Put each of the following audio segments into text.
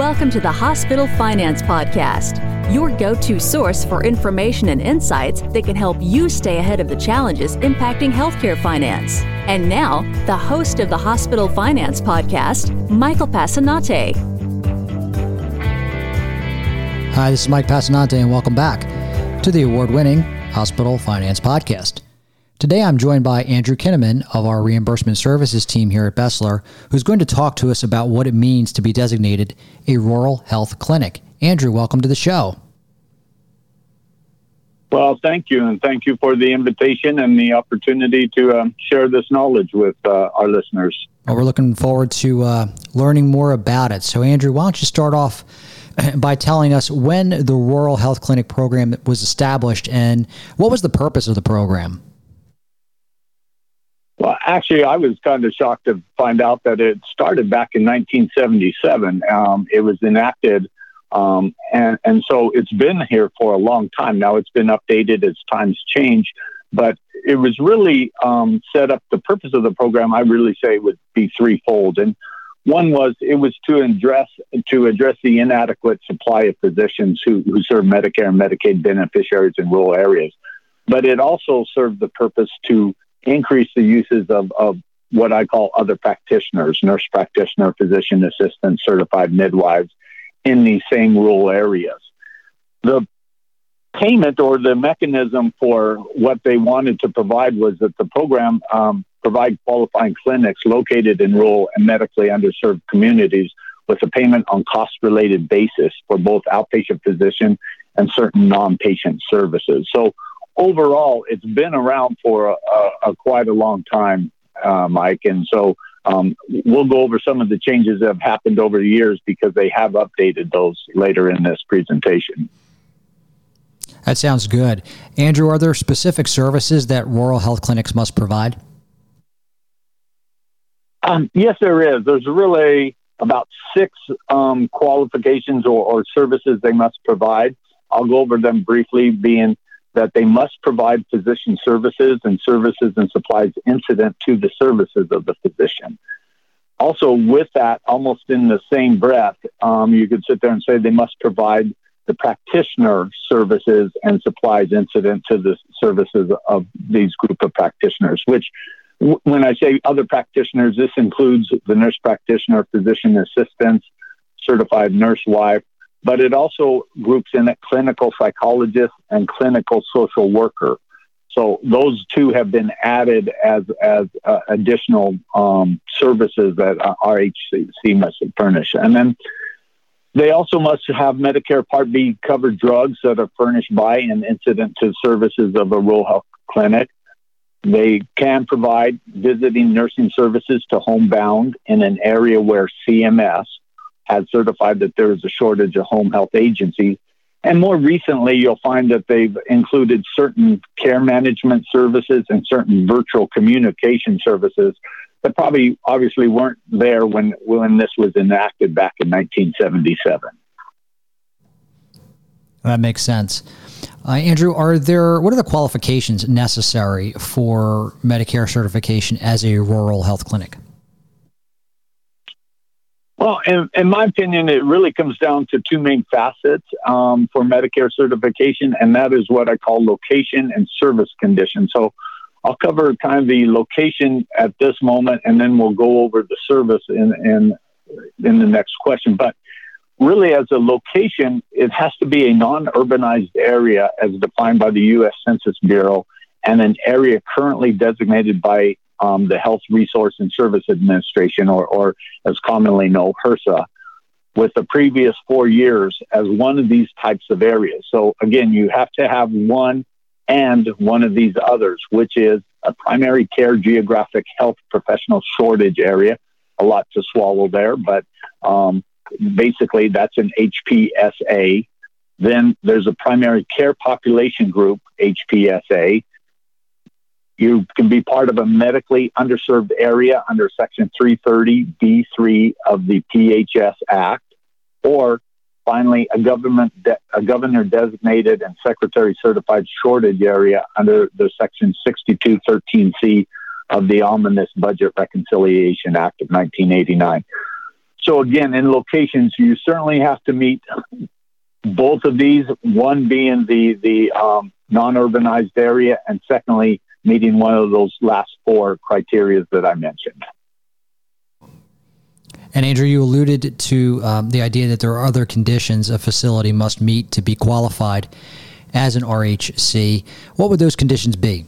Welcome to the Hospital Finance Podcast, your go to source for information and insights that can help you stay ahead of the challenges impacting healthcare finance. And now, the host of the Hospital Finance Podcast, Michael Passanante. Hi, this is Mike Passanante, and welcome back to the award winning Hospital Finance Podcast. Today, I'm joined by Andrew Kinnaman of our reimbursement services team here at Besler, who's going to talk to us about what it means to be designated a rural health clinic. Andrew, welcome to the show. Well, thank you, and thank you for the invitation and the opportunity to um, share this knowledge with uh, our listeners. Well, we're looking forward to uh, learning more about it. So, Andrew, why don't you start off by telling us when the Rural Health Clinic program was established and what was the purpose of the program? Well, actually, I was kind of shocked to find out that it started back in 1977. Um, it was enacted, um, and and so it's been here for a long time now. It's been updated as times change, but it was really um, set up. The purpose of the program, I really say, would be threefold, and one was it was to address to address the inadequate supply of physicians who, who serve Medicare and Medicaid beneficiaries in rural areas, but it also served the purpose to increase the uses of, of what I call other practitioners, nurse practitioner, physician assistant, certified midwives in these same rural areas. The payment or the mechanism for what they wanted to provide was that the program um, provide qualifying clinics located in rural and medically underserved communities with a payment on cost related basis for both outpatient physician and certain non patient services. So overall, it's been around for a, a, a quite a long time, uh, Mike. And so um, we'll go over some of the changes that have happened over the years because they have updated those later in this presentation. That sounds good. Andrew, are there specific services that rural health clinics must provide? Um, yes, there is. There's really about six um, qualifications or, or services they must provide. I'll go over them briefly, being that they must provide physician services and services and supplies incident to the services of the physician. Also, with that, almost in the same breath, um, you could sit there and say they must provide the practitioner services and supplies incident to the services of these group of practitioners, which when I say other practitioners, this includes the nurse practitioner, physician assistants, certified nurse wife, but it also groups in it clinical psychologist and clinical social worker. So those two have been added as as uh, additional um, services that uh, RHC must furnish, and then they also must have Medicare Part B covered drugs that are furnished by and incident to services of a rural health clinic. They can provide visiting nursing services to homebound in an area where CMS has certified that there is a shortage of home health agencies. And more recently, you'll find that they've included certain care management services and certain virtual communication services that probably obviously weren't there when, when this was enacted back in 1977. That makes sense. Uh, Andrew, are there what are the qualifications necessary for Medicare certification as a rural health clinic? Well, in, in, my opinion, it really comes down to two main facets um, for Medicare certification, and that is what I call location and service conditions. So I'll cover kind of the location at this moment, and then we'll go over the service in, in, in the next question. But really, as a location, it has to be a non urbanized area as defined by the U.S. Census Bureau and an area currently designated by um, the Health Resource and Service Administration, or, or as commonly known, HRSA, with the previous four years as one of these types of areas. So again, you have to have one and one of these others, which is a primary care geographic health professional shortage area. A lot to swallow there, but um, basically that's an HPSA. Then there's a primary care population group, HPSA, you can be part of a medically underserved area under Section 330B3 of the PHS Act, or finally, a government de- a governor designated and secretary certified shortage area under the Section 6213C of the Omnibus Budget Reconciliation Act of 1989. So again, in locations, you certainly have to meet both of these. One being the the um, non-urbanized area, and secondly, meeting one of those last four criteria that I mentioned. And Andrew, you alluded to um, the idea that there are other conditions a facility must meet to be qualified as an RHC. What would those conditions be?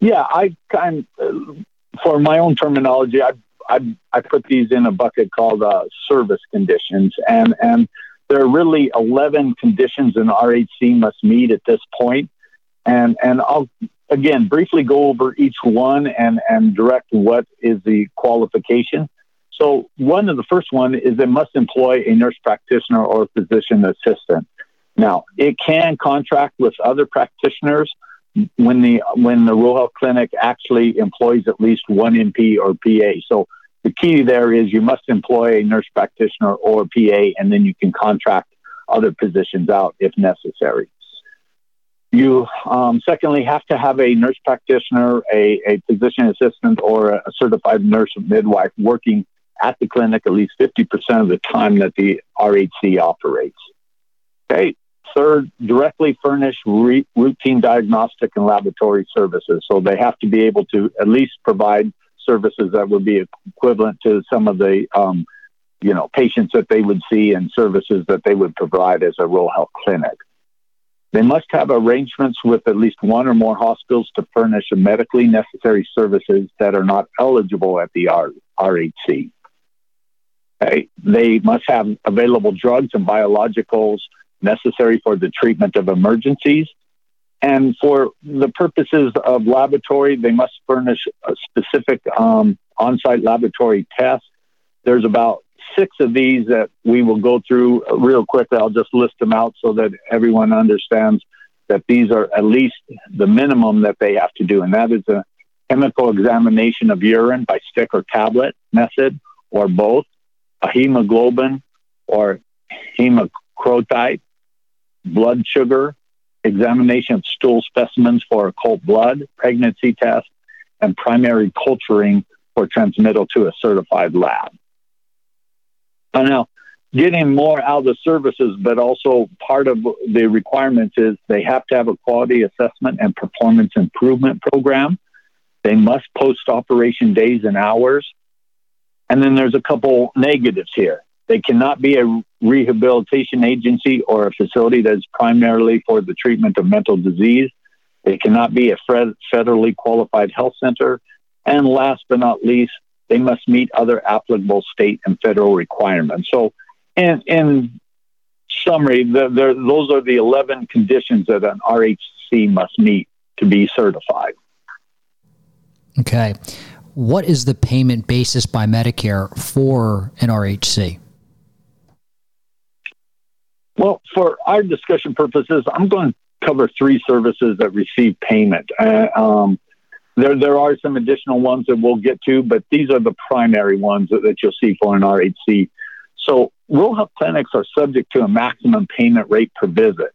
Yeah, I kind for my own terminology, I, I I put these in a bucket called uh, service conditions, and and there are really eleven conditions an RHC must meet at this point, and and I'll again briefly go over each one and and direct what is the qualification. So one of the first one is it must employ a nurse practitioner or physician assistant. Now it can contract with other practitioners when the when the rural health clinic actually employs at least one NP or PA. So the key there is you must employ a nurse practitioner or PA, and then you can contract other positions out if necessary. You, um, secondly, have to have a nurse practitioner, a, a physician assistant, or a certified nurse midwife working at the clinic at least 50% of the time that the RHC operates. Okay. Third, directly furnish re- routine diagnostic and laboratory services. So they have to be able to at least provide services that would be equivalent to some of the, um, you know, patients that they would see and services that they would provide as a rural health clinic. They must have arrangements with at least one or more hospitals to furnish medically necessary services that are not eligible at the R- RHC. Okay. They must have available drugs and biologicals necessary for the treatment of emergencies. And for the purposes of laboratory, they must furnish a specific um, on site laboratory test. There's about six of these that we will go through uh, real quickly. I'll just list them out so that everyone understands that these are at least the minimum that they have to do. And that is a chemical examination of urine by stick or tablet method, or both, a hemoglobin or hematocrit, blood sugar, examination of stool specimens for occult blood, pregnancy test, and primary culturing for transmittal to a certified lab. Now, getting more out of the services, but also part of the requirements is they have to have a quality assessment and performance improvement program. They must post operation days and hours. And then there's a couple negatives here. They cannot be a rehabilitation agency or a facility that is primarily for the treatment of mental disease. They cannot be a federally qualified health center. And last but not least, they must meet other applicable state and federal requirements. So, in, in summary, the, the, those are the 11 conditions that an RHC must meet to be certified. Okay. What is the payment basis by Medicare for an RHC? Well, for our discussion purposes, I'm going to cover three services that receive payment. Uh, um, there, there are some additional ones that we'll get to, but these are the primary ones that, that you'll see for an RHC. So, rural health clinics are subject to a maximum payment rate per visit.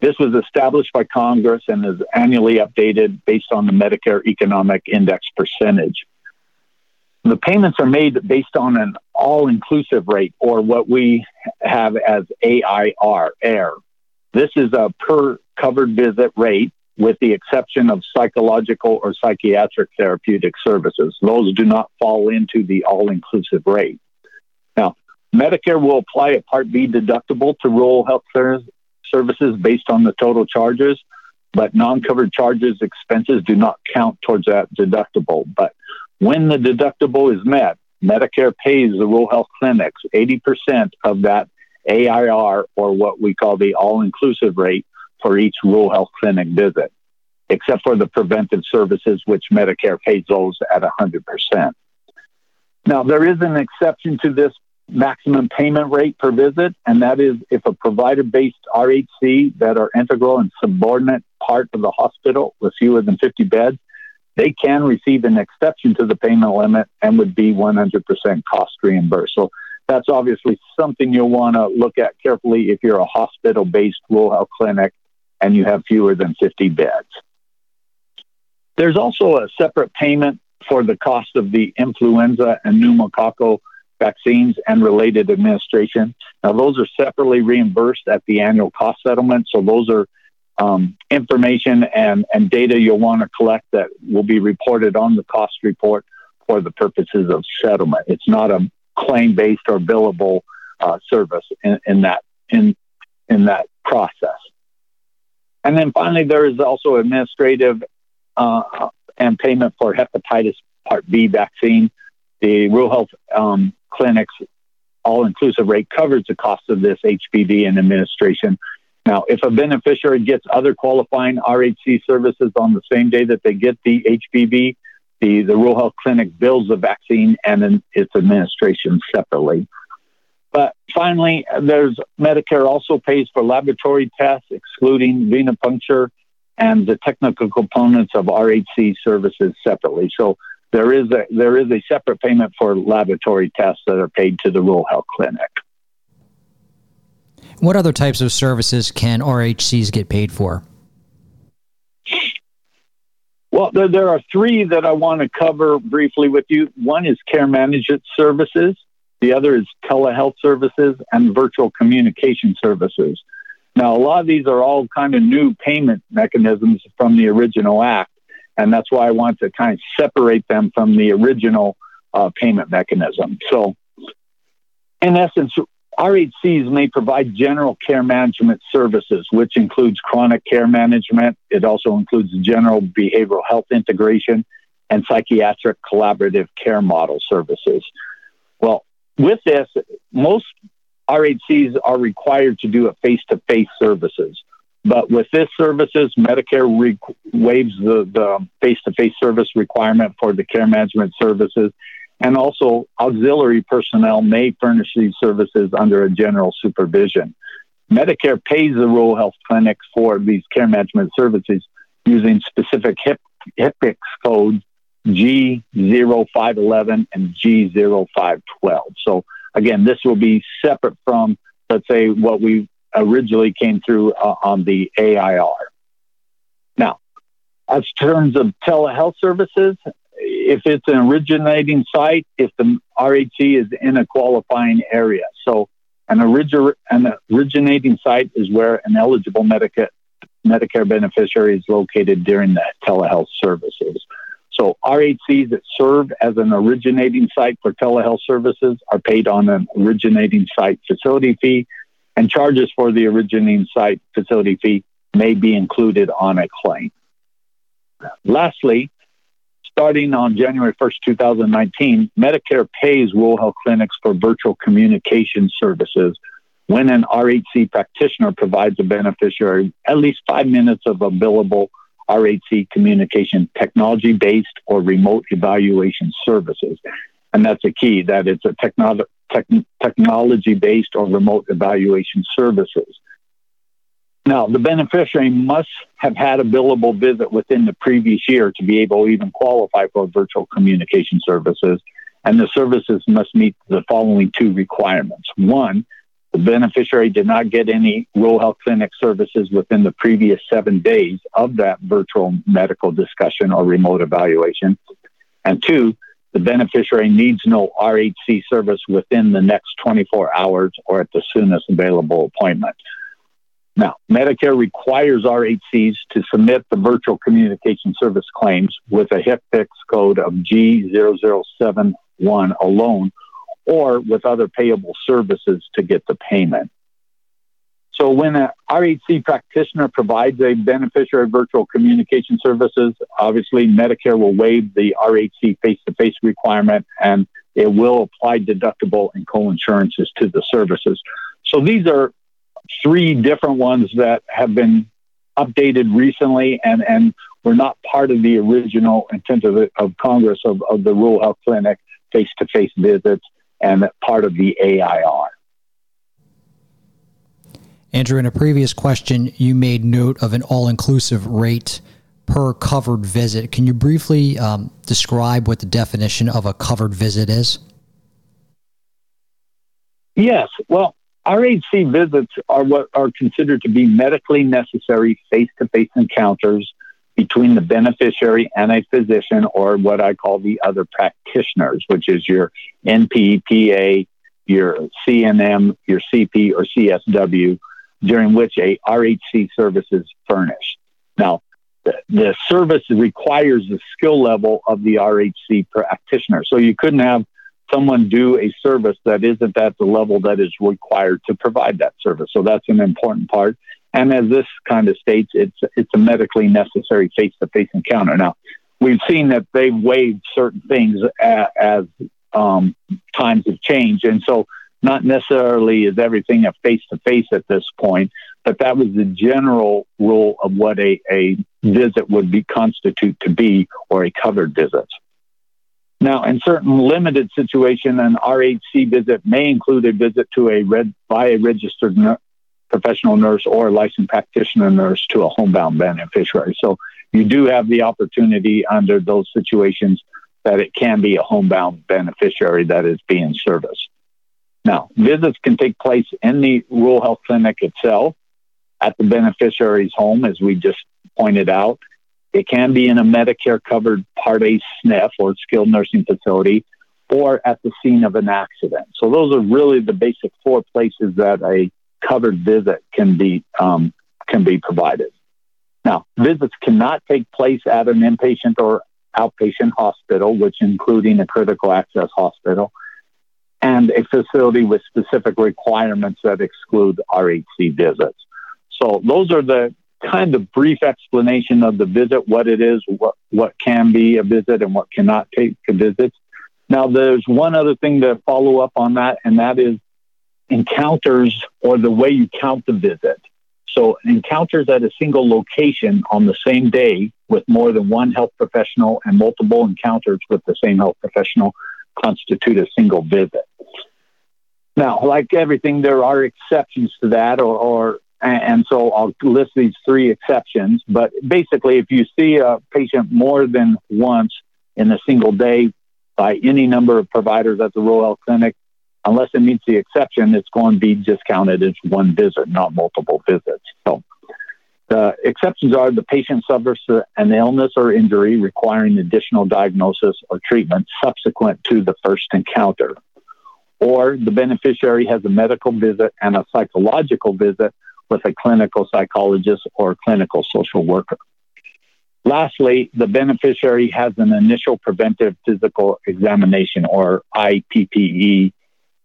This was established by Congress and is annually updated based on the Medicare Economic Index percentage. The payments are made based on an all inclusive rate, or what we have as AIR, AIR. This is a per covered visit rate with the exception of psychological or psychiatric therapeutic services. Those do not fall into the all inclusive rate. Now, Medicare will apply a Part B deductible to rural health services based on the total charges, but non covered charges expenses do not count towards that deductible. But when the deductible is met, Medicare pays the rural health clinics 80% of that AIR, or what we call the all inclusive rate, for each rural health clinic visit, except for the preventive services, which Medicare pays those at 100%. Now, there is an exception to this maximum payment rate per visit, and that is if a provider based RHC that are integral and subordinate part of the hospital with fewer than 50 beds they can receive an exception to the payment limit and would be 100% cost reimbursed. So that's obviously something you'll want to look at carefully if you're a hospital based rural health clinic and you have fewer than 50 beds. There's also a separate payment for the cost of the influenza and pneumococcal vaccines and related administration. Now, those are separately reimbursed at the annual cost settlement. So, those are um, information and, and data you'll want to collect that will be reported on the cost report for the purposes of settlement. It's not a claim based or billable uh, service in, in, that in, in that process. And then finally, there is also administrative uh, and payment for hepatitis Part B vaccine. The Rural Health um, Clinics all inclusive rate covers the cost of this HPV and administration. Now, if a beneficiary gets other qualifying RHC services on the same day that they get the HPV, the, the Rural Health Clinic bills the vaccine and its administration separately. But finally, there's Medicare also pays for laboratory tests, excluding venipuncture and the technical components of RHC services separately. So there is a there is a separate payment for laboratory tests that are paid to the rural health clinic. What other types of services can RHCs get paid for? Well, there, there are three that I want to cover briefly with you. One is care management services, the other is telehealth services, and virtual communication services. Now, a lot of these are all kind of new payment mechanisms from the original act. And that's why I want to kind of separate them from the original uh, payment mechanism. So, in essence, RHCs may provide general care management services, which includes chronic care management. It also includes general behavioral health integration and psychiatric collaborative care model services. Well, with this, most RHCs are required to do a face to face services. But with this services, Medicare re- waives the face to face service requirement for the care management services. And also, auxiliary personnel may furnish these services under a general supervision. Medicare pays the rural health clinics for these care management services using specific HIP, HCPCS codes G0511 and G0512. So, again, this will be separate from, let's say, what we originally came through uh, on the AIR. Now, as terms of telehealth services, if it's an originating site, if the RHC is in a qualifying area. So an, origi- an originating site is where an eligible Medicare, Medicare beneficiary is located during the telehealth services. So RHCs that serve as an originating site for telehealth services are paid on an originating site facility fee and charges for the originating site facility fee may be included on a claim. Lastly, starting on January 1st, 2019, Medicare pays rural health clinics for virtual communication services when an RHC practitioner provides a beneficiary at least five minutes of a billable RHC communication technology based or remote evaluation services. And that's a key that it's a technology based or remote evaluation services. Now, the beneficiary must have had a billable visit within the previous year to be able to even qualify for virtual communication services. And the services must meet the following two requirements. One, the beneficiary did not get any rural health clinic services within the previous seven days of that virtual medical discussion or remote evaluation. And two, the beneficiary needs no RHC service within the next 24 hours or at the soonest available appointment. Now, Medicare requires RHCs to submit the virtual communication service claims with a HCPCS code of G0071 alone or with other payable services to get the payment. So when a RHC practitioner provides a beneficiary virtual communication services, obviously Medicare will waive the RHC face-to-face requirement and it will apply deductible and co-insurances to the services. So these are three different ones that have been updated recently and, and were not part of the original intent of, of Congress of, of the rural health clinic face-to-face visits and part of the AIR. Andrew, in a previous question, you made note of an all inclusive rate per covered visit. Can you briefly um, describe what the definition of a covered visit is? Yes. Well, RHC visits are what are considered to be medically necessary face to face encounters between the beneficiary and a physician or what I call the other practitioners, which is your NP, PA, your CNM, your CP, or CSW, during which a RHC service is furnished. Now, the, the service requires the skill level of the RHC practitioner. So you couldn't have someone do a service that isn't at the level that is required to provide that service. So that's an important part. And as this kind of states, it's it's a medically necessary face-to-face encounter. Now, we've seen that they've waived certain things as, as um, times have changed, and so not necessarily is everything a face-to-face at this point, but that was the general rule of what a, a visit would be constitute to be or a covered visit. Now, in certain limited situations, an RHC visit may include a visit to a red by a registered professional nurse or licensed practitioner nurse to a homebound beneficiary. So you do have the opportunity under those situations that it can be a homebound beneficiary that is being serviced. Now, visits can take place in the rural health clinic itself, at the beneficiary's home, as we just pointed out. It can be in a Medicare covered Part A SNF or skilled nursing facility, or at the scene of an accident. So, those are really the basic four places that a covered visit can be um, can be provided. Now, visits cannot take place at an inpatient or outpatient hospital, which including a critical access hospital, and a facility with specific requirements that exclude RHC visits. So those are the kind of brief explanation of the visit, what it is, what, what can be a visit and what cannot take a visit. Now, there's one other thing to follow up on that, and that is encounters or the way you count the visit. So, encounters at a single location on the same day with more than one health professional and multiple encounters with the same health professional constitute a single visit. Now, like everything, there are exceptions to that, or, or and so I'll list these three exceptions. But basically, if you see a patient more than once in a single day by any number of providers at the health clinic, unless it meets the exception, it's going to be discounted as one visit, not multiple visits. So the exceptions are the patient suffers an illness or injury requiring additional diagnosis or treatment subsequent to the first encounter, or the beneficiary has a medical visit and a psychological visit with a clinical psychologist or clinical social worker. Lastly, the beneficiary has an initial preventive physical examination or IPPE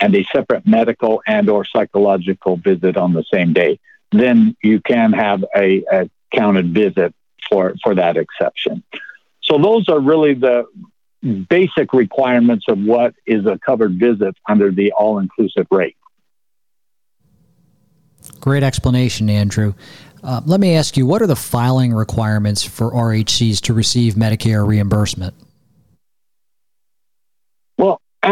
and a separate medical and or psychological visit on the same day, then you can have a, a counted visit for, for that exception. So those are really the basic requirements of what is a covered visit under the all-inclusive rate. Great explanation, Andrew. Uh, let me ask you, what are the filing requirements for RHCs to receive Medicare reimbursement?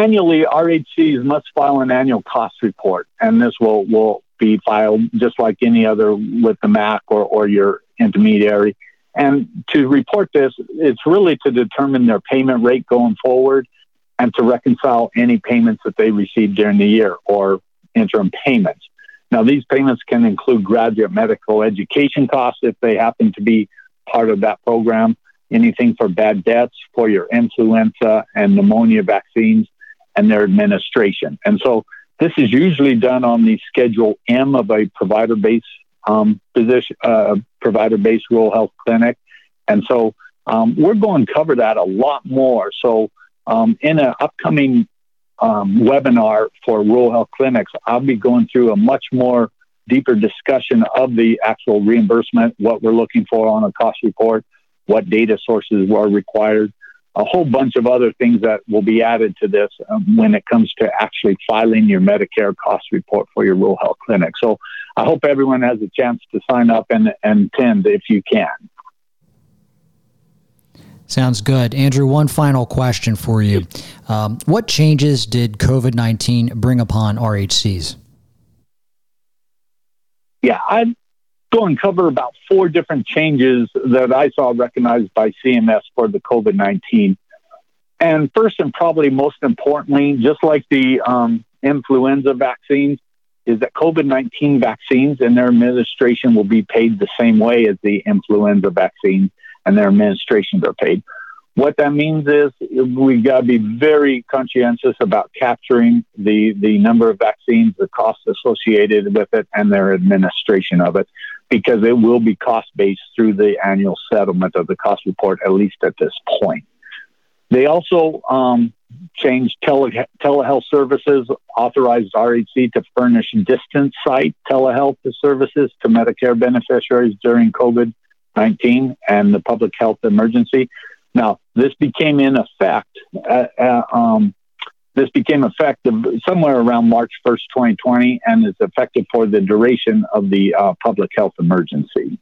Annually, RHCs must file an annual cost report, and this will, will be filed just like any other with the MAC or, or your intermediary. And to report this, it's really to determine their payment rate going forward and to reconcile any payments that they received during the year or interim payments. Now, these payments can include graduate medical education costs if they happen to be part of that program, anything for bad debts, for your influenza and pneumonia vaccines, and their administration. And so this is usually done on the Schedule M of a provider-based um, position, uh, provider-based rural health clinic. And so um, we're going to cover that a lot more. So um, in an upcoming um, webinar for rural health clinics, I'll be going through a much more deeper discussion of the actual reimbursement, what we're looking for on a cost report, what data sources are required, a whole bunch of other things that will be added to this um, when it comes to actually filing your Medicare cost report for your rural health clinic. So I hope everyone has a chance to sign up and, and attend if you can. Sounds good. Andrew, one final question for you. Um, what changes did COVID 19 bring upon RHCs? Yeah, I'm going to cover about four different changes that I saw recognized by CMS for the COVID 19. And first, and probably most importantly, just like the um, influenza vaccines, is that COVID 19 vaccines and their administration will be paid the same way as the influenza vaccine. and their administrations are paid. What that means is we've got to be very conscientious about capturing the, the number of vaccines, the costs associated with it, and their administration of it, because it will be cost based through the annual settlement of the cost report, at least at this point. They also um, changed tele- telehealth services, authorized RHC to furnish distance site telehealth services to Medicare beneficiaries during COVID 19 and the public health emergency. Now, this became in effect. Uh, uh, um, this became effective somewhere around March 1st, 2020, and is effective for the duration of the uh, public health emergency.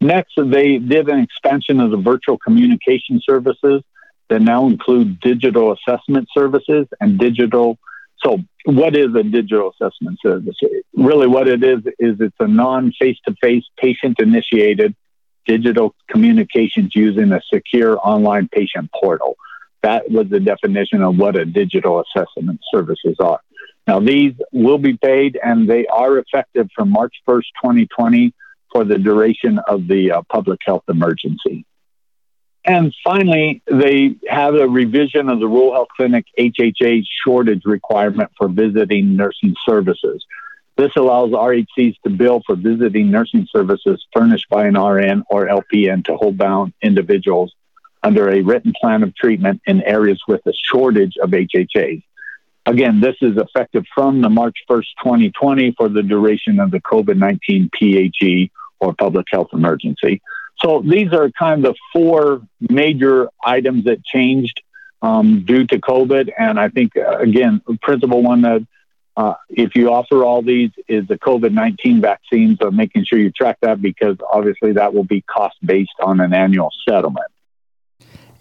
Next, they did an expansion of the virtual communication services that now include digital assessment services and digital. So, what is a digital assessment service? Really, what it is is it's a non face to face patient initiated digital communications using a secure online patient portal. That was the definition of what a digital assessment services are. Now, these will be paid and they are effective from March 1st, 2020 for the duration of the uh, public health emergency. And finally, they have a revision of the Rural Health Clinic HHA shortage requirement for visiting nursing services. This allows RHCs to bill for visiting nursing services furnished by an RN or LPN to hold bound individuals under a written plan of treatment in areas with a shortage of HHAs. Again, this is effective from the March 1st, 2020 for the duration of the COVID 19 PHE or public health emergency. So these are kind of the four major items that changed um, due to COVID. And I think, uh, again, the principal one that uh, if you offer all these is the COVID 19 vaccines, so making sure you track that because obviously that will be cost based on an annual settlement.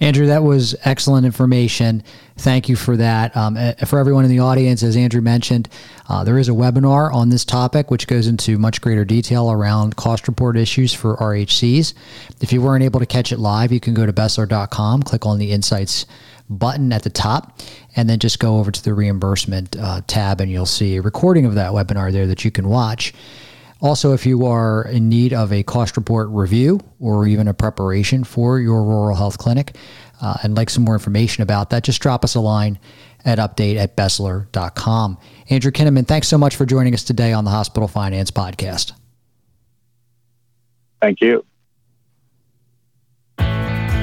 Andrew, that was excellent information. Thank you for that. Um, eh, for everyone in the audience, as Andrew mentioned, uh, there is a webinar on this topic which goes into much greater detail around cost report issues for RHCs. If you weren't able to catch it live, you can go to Besler.com, click on the Insights button at the top, and then just go over to the reimbursement uh, tab, and you'll see a recording of that webinar there that you can watch. Also, if you are in need of a cost report review or even a preparation for your rural health clinic uh, and like some more information about that, just drop us a line at update at Besler.com. Andrew Kinnaman, thanks so much for joining us today on the Hospital Finance Podcast. Thank you.